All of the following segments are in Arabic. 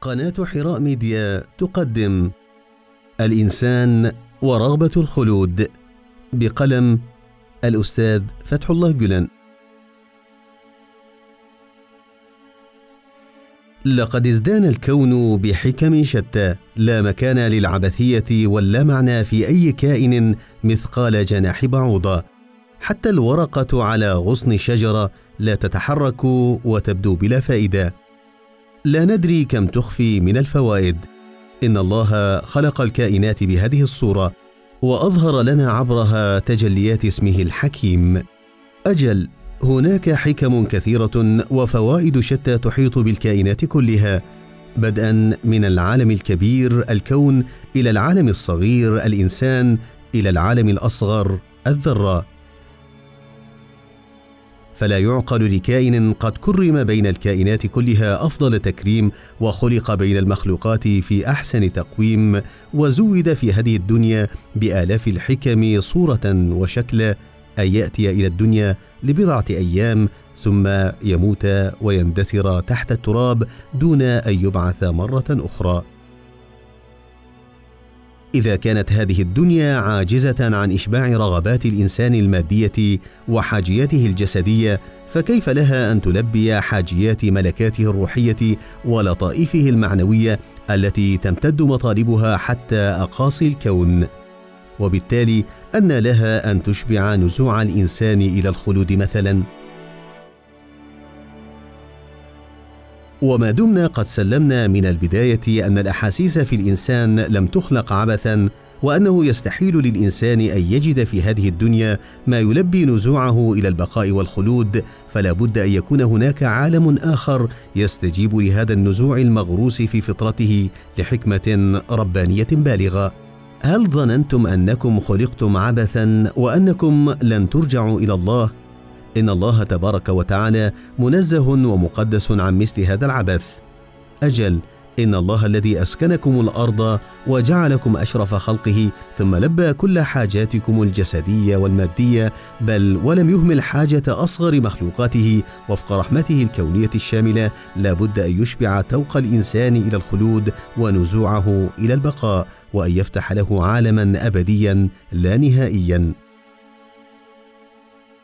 قناة حراء ميديا تقدم الإنسان ورغبة الخلود بقلم الأستاذ فتح الله جلن لقد ازدان الكون بحكم شتى لا مكان للعبثية ولا معنى في أي كائن مثقال جناح بعوضة حتى الورقة على غصن الشجرة لا تتحرك وتبدو بلا فائدة. لا ندري كم تخفي من الفوائد. إن الله خلق الكائنات بهذه الصورة وأظهر لنا عبرها تجليات اسمه الحكيم. أجل هناك حكم كثيرة وفوائد شتى تحيط بالكائنات كلها بدءا من العالم الكبير الكون إلى العالم الصغير الإنسان إلى العالم الأصغر الذرة. فلا يعقل لكائن قد كرم بين الكائنات كلها أفضل تكريم وخلق بين المخلوقات في أحسن تقويم وزود في هذه الدنيا بآلاف الحكم صورة وشكل أن يأتي إلى الدنيا لبضعة أيام ثم يموت ويندثر تحت التراب دون أن يبعث مرة أخرى. إذا كانت هذه الدنيا عاجزة عن إشباع رغبات الإنسان المادية وحاجياته الجسدية فكيف لها أن تلبي حاجيات ملكاته الروحية ولطائفه المعنوية التي تمتد مطالبها حتى أقاصي الكون؟ وبالتالي أن لها أن تشبع نزوع الإنسان إلى الخلود مثلا. وما دمنا قد سلمنا من البداية أن الأحاسيس في الإنسان لم تخلق عبثا وأنه يستحيل للإنسان أن يجد في هذه الدنيا ما يلبي نزوعه إلى البقاء والخلود فلا بد أن يكون هناك عالم آخر يستجيب لهذا النزوع المغروس في فطرته لحكمة ربانية بالغة. هل ظننتم أنكم خلقتم عبثا وأنكم لن ترجعوا إلى الله؟ إن الله تبارك وتعالى منزه ومقدس عن مثل هذا العبث. أجل إن الله الذي أسكنكم الأرض وجعلكم أشرف خلقه ثم لبى كل حاجاتكم الجسدية والمادية بل ولم يهمل حاجة أصغر مخلوقاته وفق رحمته الكونية الشاملة لا بد أن يشبع توق الإنسان إلى الخلود ونزوعه إلى البقاء وأن يفتح له عالما ابديا لا نهائيا.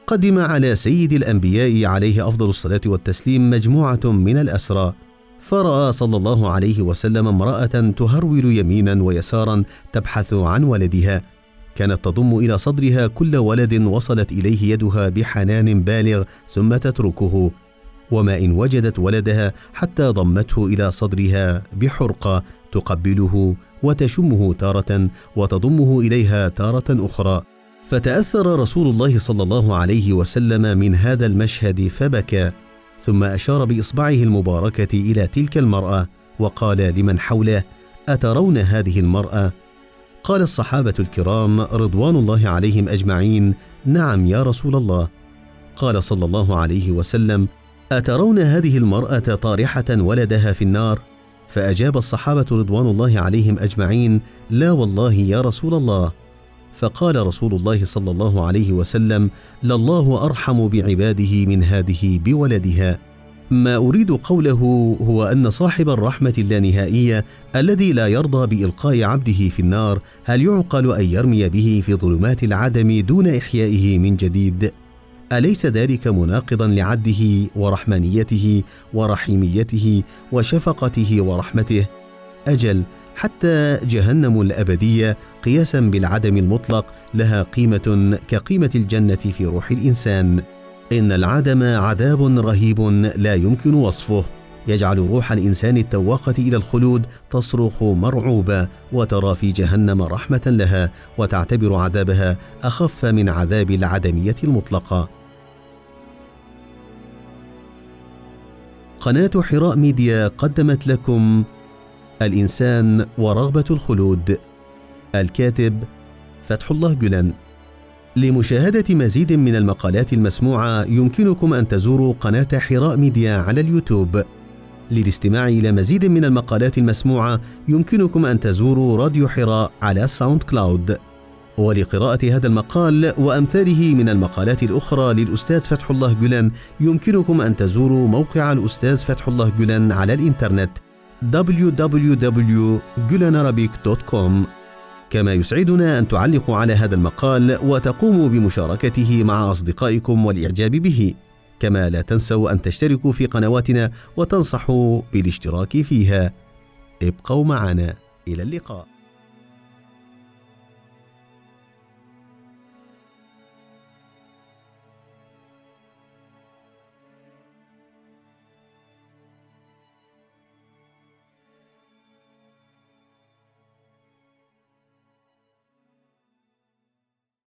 قدم على سيد الأنبياء عليه أفضل الصلاة والتسليم مجموعة من الأسرى فرأى صلى الله عليه وسلم امرأة تهرول يمينا ويسارا تبحث عن ولدها. كانت تضم إلى صدرها كل ولد وصلت إليه يدها بحنان بالغ ثم تتركه. وما إن وجدت ولدها حتى ضمته إلى صدرها بحرقة تقبله وتشمه تارة وتضمه إليها تارة أخرى. فتأثر رسول الله صلى الله عليه وسلم من هذا المشهد فبكى ثم أشار بإصبعه المباركة إلى تلك المرأة وقال لمن حوله أترون هذه المرأة؟ قال الصحابة الكرام رضوان الله عليهم أجمعين نعم يا رسول الله. قال صلى الله عليه وسلم أترون هذه المرأة طارحة ولدها في النار؟ فأجاب الصحابة رضوان الله عليهم أجمعين لا والله يا رسول الله. فقال رسول الله صلى الله عليه وسلم لله أرحم بعباده من هذه بولدها. ما أريد قوله هو أن صاحب الرحمة اللانهائية الذي لا يرضى بإلقاء عبده في النار هل يعقل أن يرمي به في ظلمات العدم دون إحيائه من جديد؟ أليس ذلك مناقضا لعده ورحمانيته ورحيميته وشفقته ورحمته؟ أجل حتى جهنم الأبدية قياسا بالعدم المطلق لها قيمة كقيمة الجنة في روح الإنسان. إن العدم عذاب رهيب لا يمكن وصفه. يجعل روح الإنسان التواقة إلى الخلود تصرخ مرعوبة وترى في جهنم رحمة لها وتعتبر عذابها أخف من عذاب العدمية المطلقة. قناة حراء ميديا قدمت لكم الإنسان ورغبة الخلود. الكاتب فتح الله جلن. لمشاهدة مزيد من المقالات المسموعة يمكنكم أن تزوروا قناة حراء ميديا على اليوتيوب. للاستماع إلى مزيد من المقالات المسموعة يمكنكم أن تزوروا راديو حراء على ساوند كلاود. ولقراءة هذا المقال وأمثاله من المقالات الأخرى للأستاذ فتح الله جلن يمكنكم أن تزوروا موقع الأستاذ فتح الله جلن على الإنترنت. www.gulanarabic.com كما يسعدنا أن تعلقوا على هذا المقال وتقوموا بمشاركته مع أصدقائكم والإعجاب به. كما لا تنسوا أن تشتركوا في قنواتنا وتنصحوا بالاشتراك فيها. ابقوا معنا. إلى اللقاء.